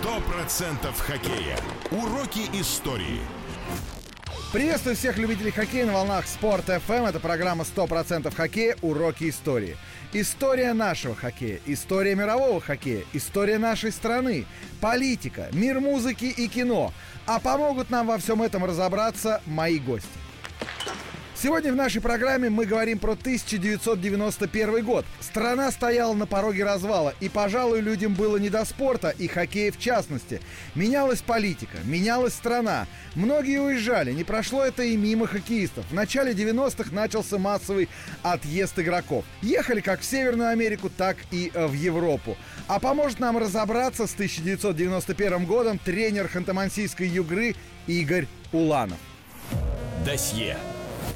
Сто процентов хоккея. Уроки истории. Приветствую всех любителей хоккея на волнах Спорт FM. Это программа «100% хоккея. Уроки истории». История нашего хоккея, история мирового хоккея, история нашей страны, политика, мир музыки и кино. А помогут нам во всем этом разобраться мои гости. Сегодня в нашей программе мы говорим про 1991 год. Страна стояла на пороге развала, и, пожалуй, людям было не до спорта, и хоккея в частности. Менялась политика, менялась страна. Многие уезжали, не прошло это и мимо хоккеистов. В начале 90-х начался массовый отъезд игроков. Ехали как в Северную Америку, так и э, в Европу. А поможет нам разобраться с 1991 годом тренер ханты-мансийской югры Игорь Уланов. Досье.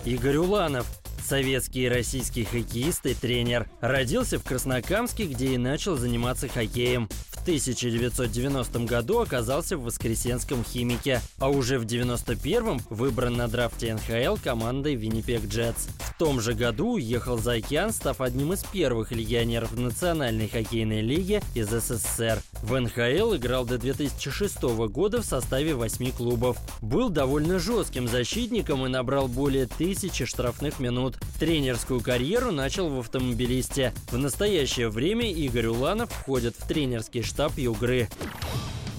Игорь Уланов, советский и российский хоккеист и тренер. Родился в Краснокамске, где и начал заниматься хоккеем. В 1990 году оказался в Воскресенском химике, а уже в 91 выбран на драфте НХЛ командой Виннипег Джетс. В том же году уехал за океан, став одним из первых легионеров Национальной хоккейной лиги из СССР. В НХЛ играл до 2006 года в составе восьми клубов. Был довольно жестким защитником и набрал более тысячи штрафных минут. Тренерскую карьеру начал в автомобилисте. В настоящее время Игорь Уланов входит в тренерский штаб Югры.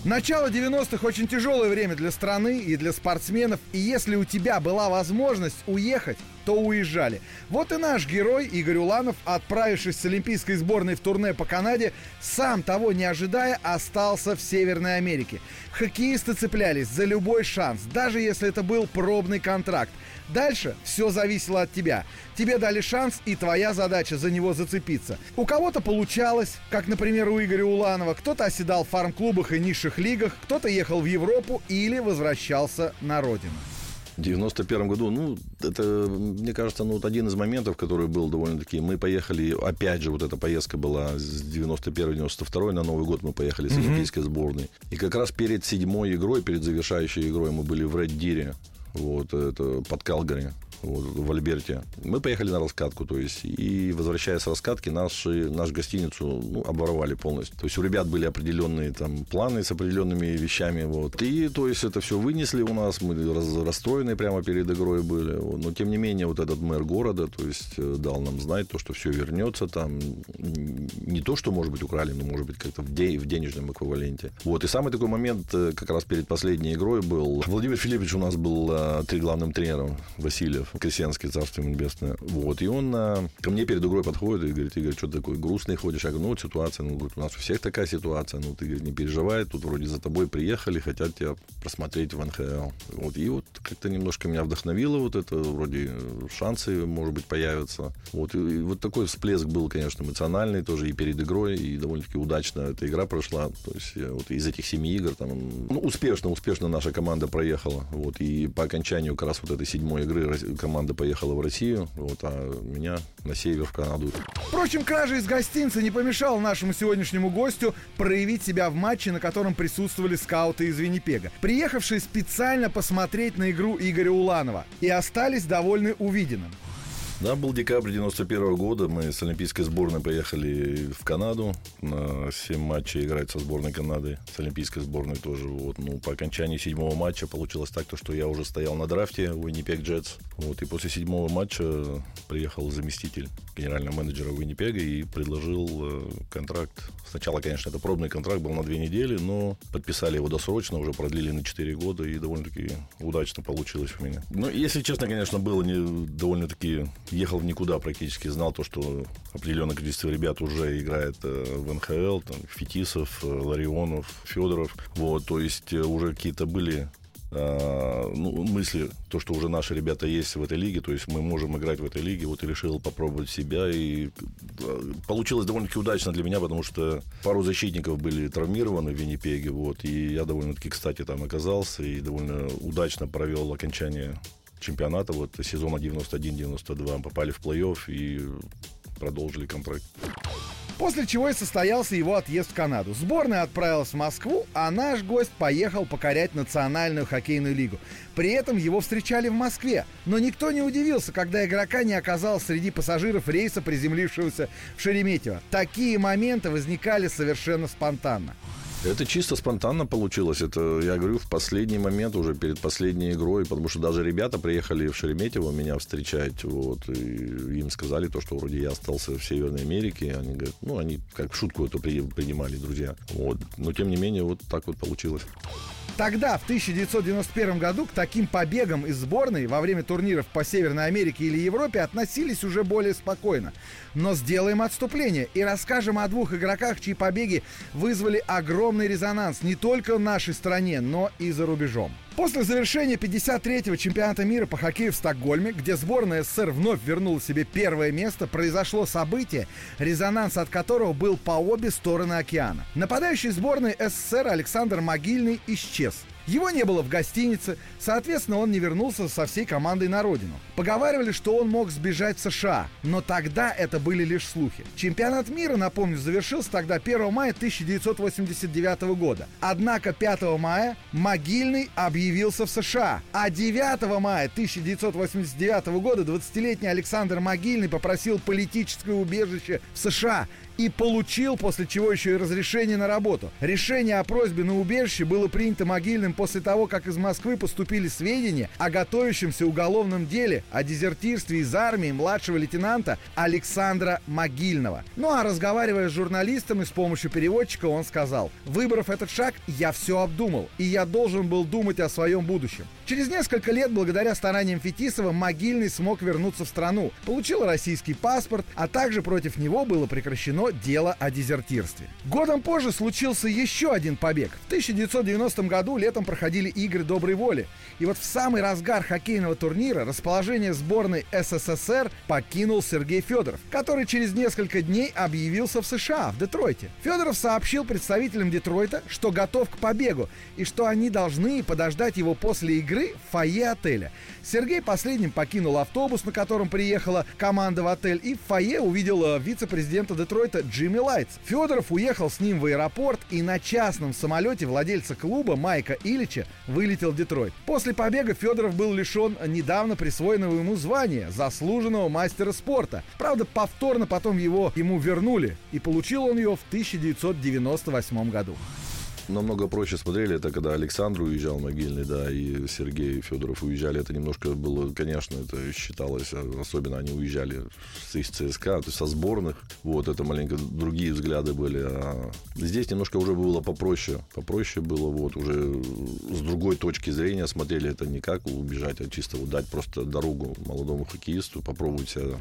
Начало 90-х очень тяжелое время для страны и для спортсменов, и если у тебя была возможность уехать, то уезжали. Вот и наш герой Игорь Уланов, отправившись с олимпийской сборной в турне по Канаде, сам того не ожидая, остался в Северной Америке. Хоккеисты цеплялись за любой шанс, даже если это был пробный контракт. Дальше все зависело от тебя. Тебе дали шанс, и твоя задача за него зацепиться. У кого-то получалось, как, например, у Игоря Уланова. Кто-то оседал в фарм-клубах и низших лигах, кто-то ехал в Европу или возвращался на родину. В 91 году, ну, это, мне кажется, ну, вот один из моментов, который был довольно-таки... Мы поехали, опять же, вот эта поездка была с 91-92 на Новый год мы поехали с mm-hmm. Олимпийской сборной. И как раз перед седьмой игрой, перед завершающей игрой мы были в Ред Дире, вот, это под Калгари вот, в Альберте. Мы поехали на раскатку, то есть, и возвращаясь с раскатки, наши, нашу гостиницу ну, обворовали полностью. То есть, у ребят были определенные там планы с определенными вещами, вот. И, то есть, это все вынесли у нас, мы раз, расстроены прямо перед игрой были. Вот. Но, тем не менее, вот этот мэр города, то есть, э, дал нам знать то, что все вернется там. Не то, что, может быть, украли, но, может быть, как-то в, де- в денежном эквиваленте. Вот. И самый такой момент, э, как раз перед последней игрой был. Владимир Филиппович у нас был а, три главным тренером, Васильев. Крестьянское царство небесное. Вот. И он а, ко мне перед игрой подходит и говорит, Игорь, что ты такой грустный ходишь? Я говорю, ну, вот ситуация, ну, говорит, у нас у всех такая ситуация, ну, ты, говорит, не переживай, тут вроде за тобой приехали, хотят тебя просмотреть в НХЛ. Вот. И вот как-то немножко меня вдохновило вот это, вроде шансы, может быть, появятся. Вот. И, и вот такой всплеск был, конечно, эмоциональный тоже и перед игрой, и довольно-таки удачно эта игра прошла. То есть я вот из этих семи игр там, ну, успешно, успешно наша команда проехала. Вот. И по окончанию как раз вот этой седьмой игры команда поехала в Россию, вот, а меня на север в Канаду. Впрочем, кража из гостиницы не помешала нашему сегодняшнему гостю проявить себя в матче, на котором присутствовали скауты из Виннипега, приехавшие специально посмотреть на игру Игоря Уланова и остались довольны увиденным. Да, был декабрь 91 года. Мы с Олимпийской сборной поехали в Канаду на 7 матчей играть со сборной Канады. С Олимпийской сборной тоже. Вот. Ну, по окончании седьмого матча получилось так, то, что я уже стоял на драфте у Winnipeg Jets. Вот. И после седьмого матча приехал заместитель генерального менеджера Winnipeg и предложил э, контракт. Сначала, конечно, это пробный контракт был на две недели, но подписали его досрочно, уже продлили на 4 года, и довольно-таки удачно получилось у меня. Ну, если честно, конечно, было не довольно-таки ехал никуда практически, знал то, что определенное количество ребят уже играет э, в НХЛ, там, Фетисов, э, Ларионов, Федоров, вот, то есть э, уже какие-то были ну, мысли, то, что уже наши ребята есть в этой лиге, то есть мы можем играть в этой лиге, вот и решил попробовать себя, и получилось довольно-таки удачно для меня, потому что пару защитников были травмированы в Виннипеге, вот, и я довольно-таки, кстати, там оказался, и довольно удачно провел окончание чемпионата, вот сезона 91-92, попали в плей-офф и продолжили контракт. После чего и состоялся его отъезд в Канаду. Сборная отправилась в Москву, а наш гость поехал покорять Национальную хоккейную лигу. При этом его встречали в Москве. Но никто не удивился, когда игрока не оказался среди пассажиров рейса, приземлившегося в Шереметьево. Такие моменты возникали совершенно спонтанно. Это чисто спонтанно получилось. Это, я говорю, в последний момент, уже перед последней игрой, потому что даже ребята приехали в Шереметьево меня встречать, вот, и им сказали то, что вроде я остался в Северной Америке. Они говорят, ну, они как шутку это принимали, друзья. Вот. Но, тем не менее, вот так вот получилось. Тогда, в 1991 году, к таким побегам из сборной во время турниров по Северной Америке или Европе относились уже более спокойно. Но сделаем отступление и расскажем о двух игроках, чьи побеги вызвали огромный резонанс не только в нашей стране, но и за рубежом. После завершения 53-го чемпионата мира по хоккею в Стокгольме, где сборная СССР вновь вернула себе первое место, произошло событие, резонанс от которого был по обе стороны океана. Нападающий сборной СССР Александр Могильный исчез – его не было в гостинице, соответственно, он не вернулся со всей командой на родину. Поговаривали, что он мог сбежать в США, но тогда это были лишь слухи. Чемпионат мира, напомню, завершился тогда 1 мая 1989 года. Однако 5 мая Могильный объявился в США, а 9 мая 1989 года 20-летний Александр Могильный попросил политическое убежище в США и получил, после чего еще и разрешение на работу. Решение о просьбе на убежище было принято Могильным после того, как из Москвы поступили сведения о готовящемся уголовном деле о дезертирстве из армии младшего лейтенанта Александра Могильного. Ну а разговаривая с журналистом и с помощью переводчика, он сказал, выбрав этот шаг, я все обдумал, и я должен был думать о своем будущем. Через несколько лет, благодаря стараниям Фетисова, Могильный смог вернуться в страну, получил российский паспорт, а также против него было прекращено дело о дезертирстве. Годом позже случился еще один побег. В 1990 году летом проходили игры доброй воли. И вот в самый разгар хоккейного турнира расположение сборной СССР покинул Сергей Федоров, который через несколько дней объявился в США, в Детройте. Федоров сообщил представителям Детройта, что готов к побегу и что они должны подождать его после игры игры в фойе отеля. Сергей последним покинул автобус, на котором приехала команда в отель, и в фойе увидел э, вице-президента Детройта Джимми Лайтс. Федоров уехал с ним в аэропорт и на частном самолете владельца клуба Майка Ильича вылетел в Детройт. После побега Федоров был лишен недавно присвоенного ему звания заслуженного мастера спорта. Правда, повторно потом его ему вернули, и получил он ее в 1998 году намного проще смотрели, это когда Александр уезжал могильный, да, и Сергей Федоров уезжали, это немножко было, конечно, это считалось, особенно они уезжали из ЦСКА, то есть со сборных, вот, это маленько другие взгляды были, а здесь немножко уже было попроще, попроще было, вот, уже с другой точки зрения смотрели это не как убежать, а чисто вот дать просто дорогу молодому хоккеисту, попробовать себя.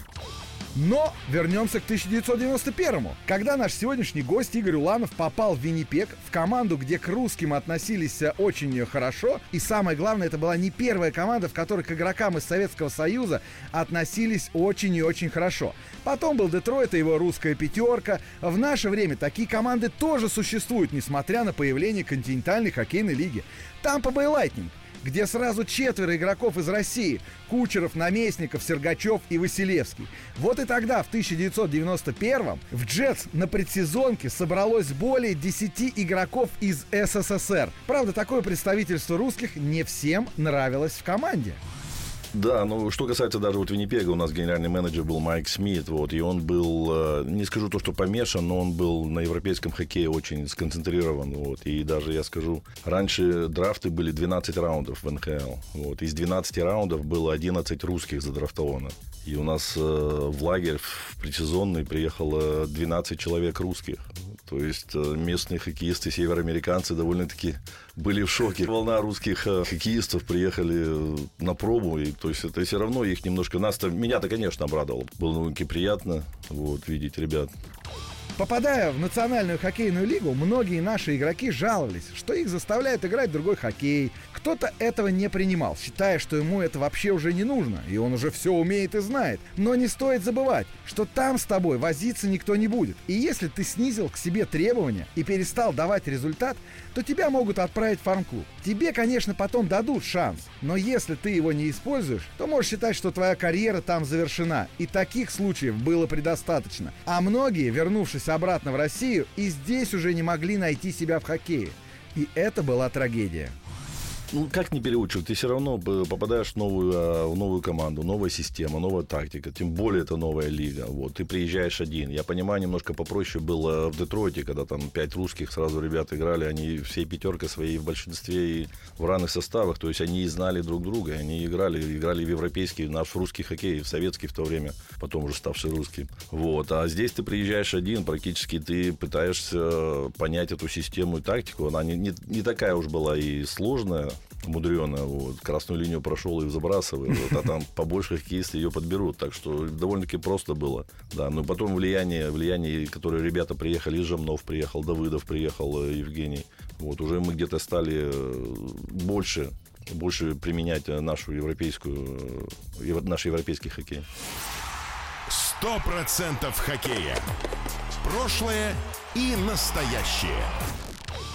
Но вернемся к 1991-му, когда наш сегодняшний гость Игорь Уланов попал в Виннипек, в команду, где к русским относились э, очень хорошо, и самое главное, это была не первая команда, в которой к игрокам из Советского Союза относились очень и очень хорошо. Потом был Детройт и его русская пятерка. В наше время такие команды тоже существуют, несмотря на появление континентальной хоккейной лиги. Тампа Бэй Лайтнинг – где сразу четверо игроков из России – Кучеров, Наместников, Сергачев и Василевский. Вот и тогда, в 1991-м, в «Джетс» на предсезонке собралось более 10 игроков из СССР. Правда, такое представительство русских не всем нравилось в команде. Да, ну что касается даже вот Виннипега, у нас генеральный менеджер был Майк Смит, вот, и он был, э, не скажу то, что помешан, но он был на европейском хоккее очень сконцентрирован, вот, и даже я скажу, раньше драфты были 12 раундов в НХЛ, вот, из 12 раундов было 11 русских задрафтовано, и у нас э, в лагерь в предсезонный приехало 12 человек русских, то есть э, местные хоккеисты, североамериканцы довольно-таки были в шоке. Волна русских хоккеистов приехали на пробу, и то есть это все равно их немножко нас меня-то, конечно, обрадовало. Было довольно приятно вот, видеть ребят. Попадая в национальную хоккейную лигу, многие наши игроки жаловались, что их заставляют играть другой хоккей. Кто-то этого не принимал, считая, что ему это вообще уже не нужно, и он уже все умеет и знает. Но не стоит забывать, что там с тобой возиться никто не будет. И если ты снизил к себе требования и перестал давать результат, то тебя могут отправить в фарм-клуб. Тебе, конечно, потом дадут шанс, но если ты его не используешь, то можешь считать, что твоя карьера там завершена. И таких случаев было предостаточно. А многие, вернувшись обратно в Россию, и здесь уже не могли найти себя в хоккее. И это была трагедия. Ну, как не переучивать? Ты все равно попадаешь в новую, а, в новую команду, новая система, новая тактика. Тем более это новая лига. Вот. Ты приезжаешь один. Я понимаю, немножко попроще было в Детройте, когда там пять русских сразу ребят играли. Они всей пятеркой своей в большинстве и в равных составах. То есть они знали друг друга. Они играли, играли в европейский, наш русский хоккей, в советский в то время, потом уже ставший русским. Вот. А здесь ты приезжаешь один, практически ты пытаешься понять эту систему и тактику. Она не, не, не такая уж была и сложная мудрено. Вот. Красную линию прошел и забрасывает. Вот, а там побольше хоккеисты ее подберут. Так что довольно-таки просто было. Да, но потом влияние, влияние, которое ребята приехали, из Жемнов приехал, Давыдов приехал, э, Евгений. Вот уже мы где-то стали э, больше больше применять нашу европейскую, э, наш европейский хоккей. Сто процентов хоккея. Прошлое и настоящее.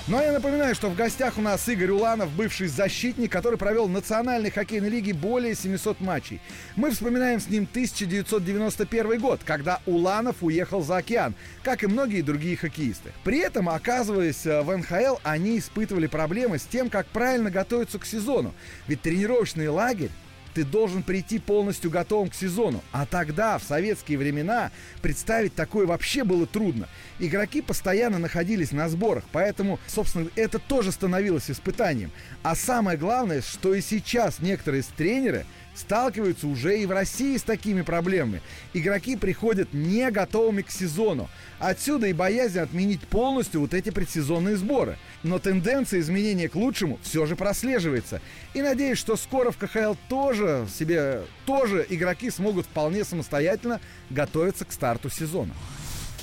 Ну а я напоминаю, что в гостях у нас Игорь Уланов, бывший защитник, который провел в Национальной хоккейной лиге более 700 матчей. Мы вспоминаем с ним 1991 год, когда Уланов уехал за океан, как и многие другие хоккеисты. При этом, оказываясь э, в НХЛ, они испытывали проблемы с тем, как правильно готовиться к сезону. Ведь тренировочный лагерь ты должен прийти полностью готовым к сезону. А тогда, в советские времена, представить такое вообще было трудно. Игроки постоянно находились на сборах, поэтому, собственно, это тоже становилось испытанием. А самое главное, что и сейчас некоторые тренеры – сталкиваются уже и в России с такими проблемами. Игроки приходят не готовыми к сезону. Отсюда и боязнь отменить полностью вот эти предсезонные сборы. Но тенденция изменения к лучшему все же прослеживается. И надеюсь, что скоро в КХЛ тоже себе, тоже игроки смогут вполне самостоятельно готовиться к старту сезона.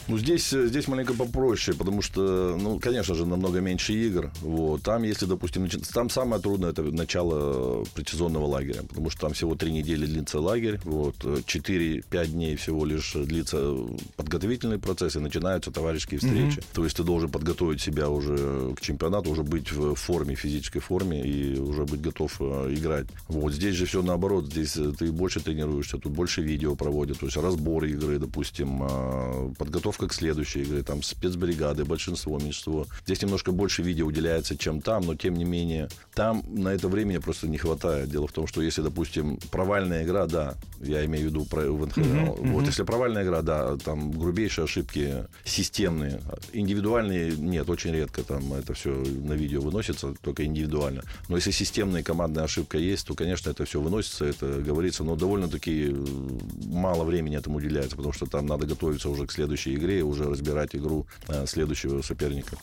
Ну, здесь, э, здесь маленько попроще, потому что, ну, конечно же, намного меньше игр. Вот. Там, если, допустим, там самое трудное это начало предсезонного лагеря, потому что там всего три недели длится лагерь, вот, 4-5 дней всего лишь длится подготовительный процесс, и начинаются товарищеские встречи. Mm-hmm. То есть ты должен подготовить себя уже к чемпионату, уже быть в форме, физической форме, и уже быть готов э, играть. Вот здесь же все наоборот, здесь э, ты больше тренируешься, тут больше видео проводят, то есть разбор игры, допустим, подготовка подготовка к следующей игре, там спецбригады, большинство, меньшинство. Здесь немножко больше видео уделяется, чем там, но тем не менее, там на это времени просто не хватает. Дело в том, что если, допустим, провальная игра, да, я имею в виду про в НХЛ, uh-huh, вот если провальная игра, да, там грубейшие ошибки системные, индивидуальные нет, очень редко там это все на видео выносится, только индивидуально. Но если системная командная ошибка есть, то, конечно, это все выносится, это говорится, но довольно-таки мало времени этому уделяется, потому что там надо готовиться уже к следующей игре игре и уже разбирать игру э, следующего соперника.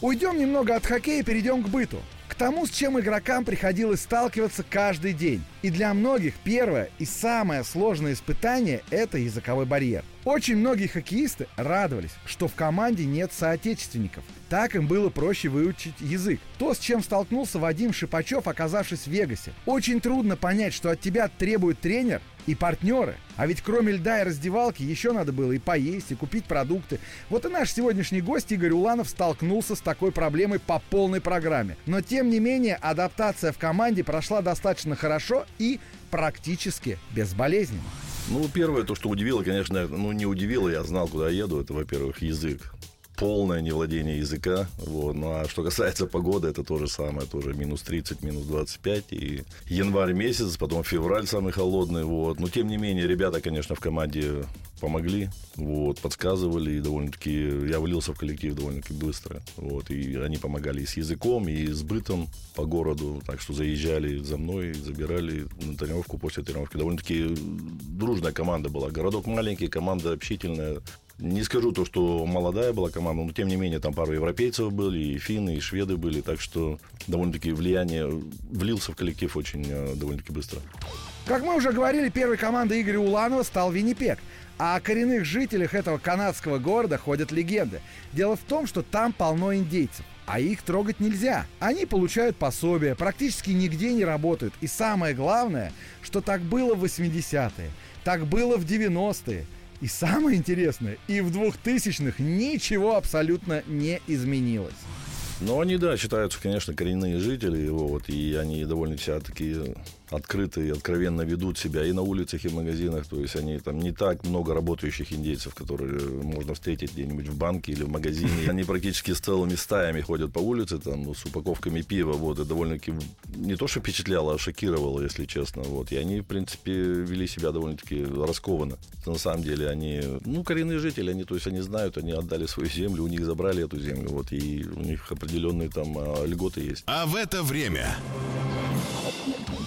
Уйдем немного от хоккея и перейдем к быту. К тому, с чем игрокам приходилось сталкиваться каждый день. И для многих первое и самое сложное испытание – это языковой барьер. Очень многие хоккеисты радовались, что в команде нет соотечественников. Так им было проще выучить язык. То, с чем столкнулся Вадим Шипачев, оказавшись в Вегасе. Очень трудно понять, что от тебя требует тренер и партнеры. А ведь кроме льда и раздевалки еще надо было и поесть, и купить продукты. Вот и наш сегодняшний гость Игорь Уланов столкнулся с такой проблемой по полной программе. Но тем не менее адаптация в команде прошла достаточно хорошо и практически безболезненно. Ну, первое, то, что удивило, конечно, ну, не удивило, я знал, куда еду, это, во-первых, язык полное невладение языка. Вот. Ну а что касается погоды, это то же самое, тоже минус 30, минус 25. И январь месяц, потом февраль самый холодный. Вот. Но тем не менее, ребята, конечно, в команде помогли, вот, подсказывали, и довольно-таки я влился в коллектив довольно-таки быстро, вот, и они помогали и с языком, и с бытом по городу, так что заезжали за мной, забирали на тренировку после тренировки. Довольно-таки дружная команда была. Городок маленький, команда общительная, не скажу то, что молодая была команда, но тем не менее там пару европейцев были, и финны, и шведы были, так что довольно-таки влияние влился в коллектив очень э, довольно-таки быстро. Как мы уже говорили, первой командой Игоря Уланова стал Виннипек. А о коренных жителях этого канадского города ходят легенды. Дело в том, что там полно индейцев а их трогать нельзя. Они получают пособия, практически нигде не работают. И самое главное, что так было в 80-е, так было в 90-е. И самое интересное, и в 2000-х ничего абсолютно не изменилось. Ну, они, да, считаются, конечно, коренные жители его, вот, и они довольно себя такие открыто и откровенно ведут себя и на улицах, и в магазинах. То есть они там не так много работающих индейцев, которые можно встретить где-нибудь в банке или в магазине. Они практически с целыми стаями ходят по улице там с упаковками пива. Вот, и довольно-таки не то, что впечатляло, а шокировало, если честно. Вот. И они, в принципе, вели себя довольно-таки раскованно. На самом деле они, ну, коренные жители, они, то есть они знают, они отдали свою землю, у них забрали эту землю, вот, и у них определенные там а, льготы есть. А в это время...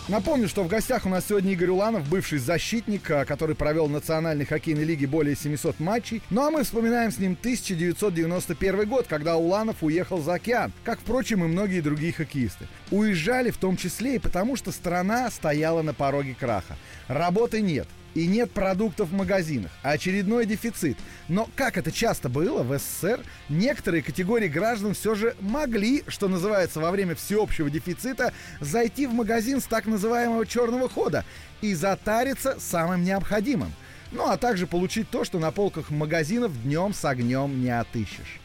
Напомню, что в гостях у нас сегодня Игорь Уланов, бывший защитник, а, который провел в Национальной хоккейной лиге более 700 матчей. Ну а мы вспоминаем с ним 1991 год, когда Уланов уехал за океан, как, впрочем, и многие другие хоккеисты. Уезжали в том числе и потому, что страна стояла на пороге краха. Работы нет и нет продуктов в магазинах, очередной дефицит. Но, как это часто было в СССР, некоторые категории граждан все же могли, что называется, во время всеобщего дефицита, зайти в магазин с так называемого черного хода и затариться самым необходимым. Ну, а также получить то, что на полках магазинов днем с огнем не отыщешь.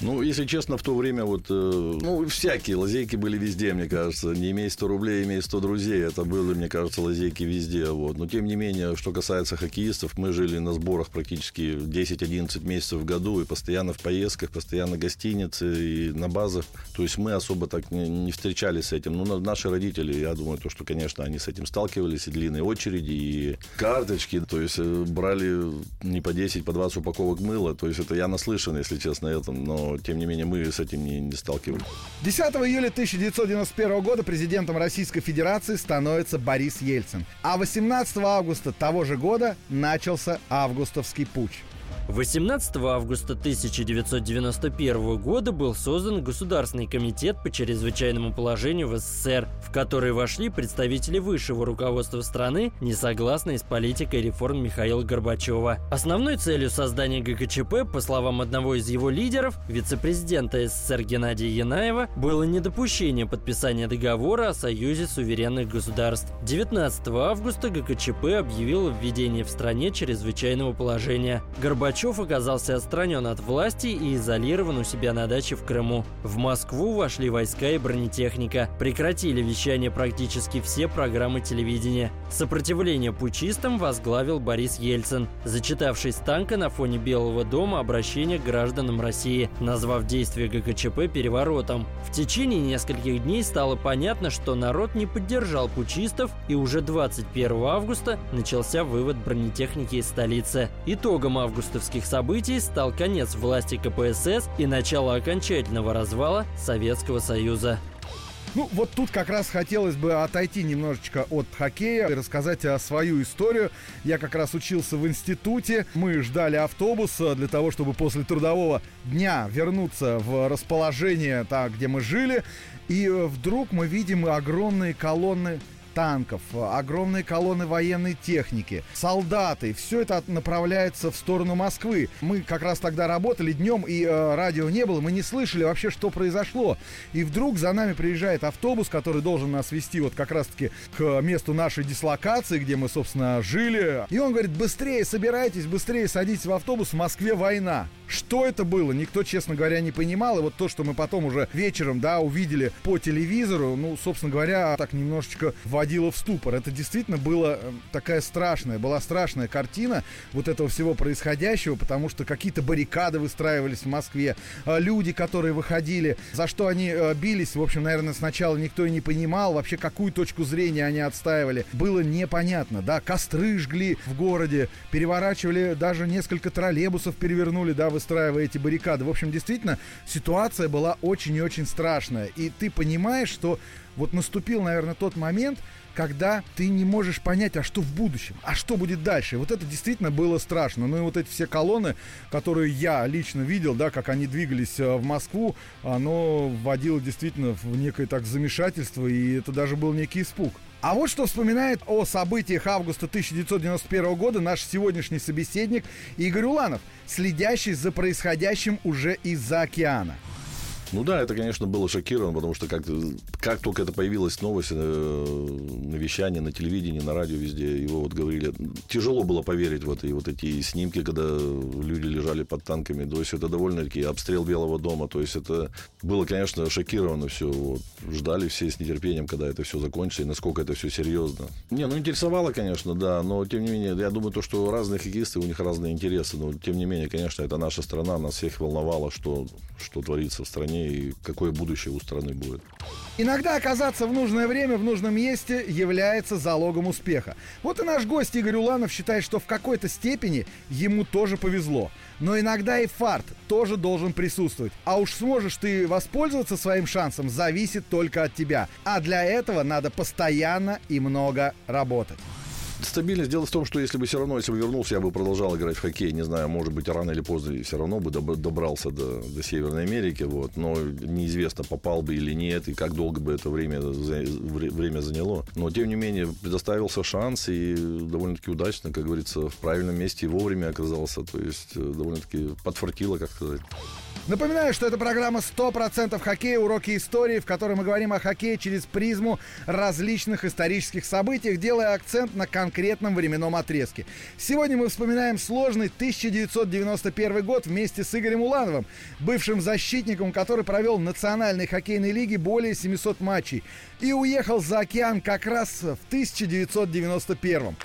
Ну, если честно, в то время вот, э, ну, всякие лазейки были везде, мне кажется. Не имей 100 рублей, имей 100 друзей. Это были, мне кажется, лазейки везде. Вот. Но, тем не менее, что касается хоккеистов, мы жили на сборах практически 10-11 месяцев в году и постоянно в поездках, постоянно в гостинице и на базах. То есть мы особо так не, не встречались с этим. Ну, наши родители, я думаю, то, что, конечно, они с этим сталкивались, и длинные очереди, и карточки. То есть э, брали не по 10, по 20 упаковок мыла. То есть это я наслышан, если честно, этом. Но тем не менее мы с этим не, не сталкивались. 10 июля 1991 года президентом Российской Федерации становится Борис Ельцин. А 18 августа того же года начался августовский путь. 18 августа 1991 года был создан Государственный комитет по чрезвычайному положению в СССР, в который вошли представители высшего руководства страны, не согласные с политикой реформ Михаила Горбачева. Основной целью создания ГКЧП, по словам одного из его лидеров, вице-президента СССР Геннадия Янаева, было недопущение подписания договора о союзе суверенных государств. 19 августа ГКЧП объявил введение в стране чрезвычайного положения. Горбачев Горбачев оказался отстранен от власти и изолирован у себя на даче в Крыму. В Москву вошли войска и бронетехника. Прекратили вещание практически все программы телевидения. Сопротивление пучистам возглавил Борис Ельцин, зачитавший с танка на фоне Белого дома обращение к гражданам России, назвав действие ГКЧП переворотом. В течение нескольких дней стало понятно, что народ не поддержал пучистов, и уже 21 августа начался вывод бронетехники из столицы. Итогом августовского исторических событий стал конец власти КПСС и начало окончательного развала Советского Союза. Ну, вот тут как раз хотелось бы отойти немножечко от хоккея и рассказать о свою историю. Я как раз учился в институте. Мы ждали автобуса для того, чтобы после трудового дня вернуться в расположение, там, где мы жили. И вдруг мы видим огромные колонны танков, огромные колонны военной техники, солдаты. Все это направляется в сторону Москвы. Мы как раз тогда работали днем, и э, радио не было, мы не слышали вообще, что произошло. И вдруг за нами приезжает автобус, который должен нас вести вот как раз-таки к месту нашей дислокации, где мы, собственно, жили. И он говорит, быстрее собирайтесь, быстрее садитесь в автобус, в Москве война. Что это было, никто, честно говоря, не понимал. И вот то, что мы потом уже вечером, да, увидели по телевизору, ну, собственно говоря, так немножечко вводило в ступор. Это действительно была э, такая страшная, была страшная картина вот этого всего происходящего, потому что какие-то баррикады выстраивались в Москве, а люди, которые выходили, за что они э, бились, в общем, наверное, сначала никто и не понимал, вообще какую точку зрения они отстаивали, было непонятно, да, костры жгли в городе, переворачивали, даже несколько троллейбусов перевернули, да, выстраивая эти баррикады. В общем, действительно, ситуация была очень и очень страшная. И ты понимаешь, что вот наступил, наверное, тот момент, когда ты не можешь понять, а что в будущем, а что будет дальше. Вот это действительно было страшно. Ну и вот эти все колонны, которые я лично видел, да, как они двигались э, в Москву, оно вводило действительно в некое так замешательство, и это даже был некий испуг. А вот что вспоминает о событиях августа 1991 года наш сегодняшний собеседник Игорь Уланов, следящий за происходящим уже из-за океана. Ну да, это, конечно, было шокировано, потому что как как только это появилась новость э, на вещании, на телевидении, на радио, везде, его вот говорили, тяжело было поверить в это, и вот эти снимки, когда люди лежали под танками, то есть это довольно-таки обстрел Белого дома, то есть это было, конечно, шокировано все, вот. ждали все с нетерпением, когда это все закончится, и насколько это все серьезно. Не, ну интересовало, конечно, да, но тем не менее, я думаю, то, что разные хоккеисты, у них разные интересы, но тем не менее, конечно, это наша страна, нас всех волновало, что, что творится в стране и какое будущее у страны будет. Иногда оказаться в нужное время в нужном месте является залогом успеха. Вот и наш гость Игорь Уланов считает, что в какой-то степени ему тоже повезло. Но иногда и фарт тоже должен присутствовать. А уж сможешь ты воспользоваться своим шансом, зависит только от тебя. А для этого надо постоянно и много работать. Стабильность. Дело в том, что если бы все равно, если бы вернулся, я бы продолжал играть в хоккей. Не знаю, может быть, рано или поздно все равно бы добрался до, до Северной Америки. Вот. Но неизвестно, попал бы или нет, и как долго бы это время, время заняло. Но, тем не менее, предоставился шанс, и довольно-таки удачно, как говорится, в правильном месте и вовремя оказался. То есть, э, довольно-таки подфартило, как сказать. Напоминаю, что это программа 100% хоккея, уроки истории, в которой мы говорим о хоккее через призму различных исторических событий, делая акцент на конкретном временном отрезке. Сегодня мы вспоминаем сложный 1991 год вместе с Игорем Улановым, бывшим защитником, который провел в Национальной хоккейной лиге более 700 матчей и уехал за океан как раз в 1991.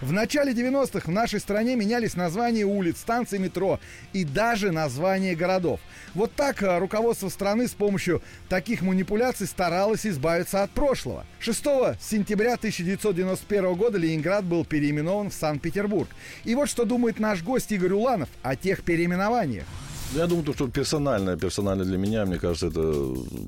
В начале 90-х в нашей стране менялись названия улиц, станций метро и даже названия городов. Вот так э, руководство страны с помощью таких манипуляций старалось избавиться от прошлого. 6 сентября 1991 года Ленинград был переименован в Санкт-Петербург. И вот что думает наш гость Игорь Уланов о тех переименованиях. Я думаю, что персонально, персонально для меня, мне кажется, это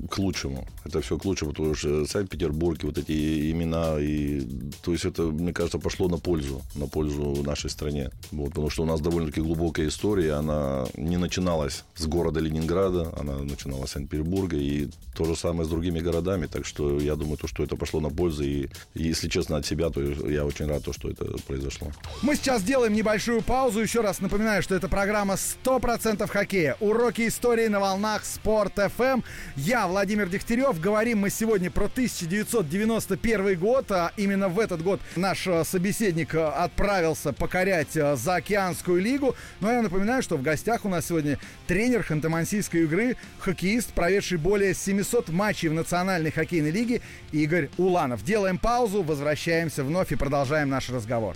к лучшему. Это все к лучшему, потому что Санкт-Петербург, вот эти имена, и, то есть это, мне кажется, пошло на пользу, на пользу нашей стране. Вот, потому что у нас довольно-таки глубокая история, она не начиналась с города Ленинграда, она начиналась с Санкт-Петербурга, и то же самое с другими городами, так что я думаю, то, что это пошло на пользу, и, если честно, от себя, то я очень рад, то, что это произошло. Мы сейчас делаем небольшую паузу, еще раз напоминаю, что это программа 100% хоккей хоккея. Уроки истории на волнах Спорт ФМ. Я, Владимир Дегтярев. Говорим мы сегодня про 1991 год. А именно в этот год наш э, собеседник э, отправился покорять э, заокеанскую лигу. Но я напоминаю, что в гостях у нас сегодня тренер ханты-мансийской игры, хоккеист, проведший более 700 матчей в Национальной хоккейной лиге Игорь Уланов. Делаем паузу, возвращаемся вновь и продолжаем наш разговор.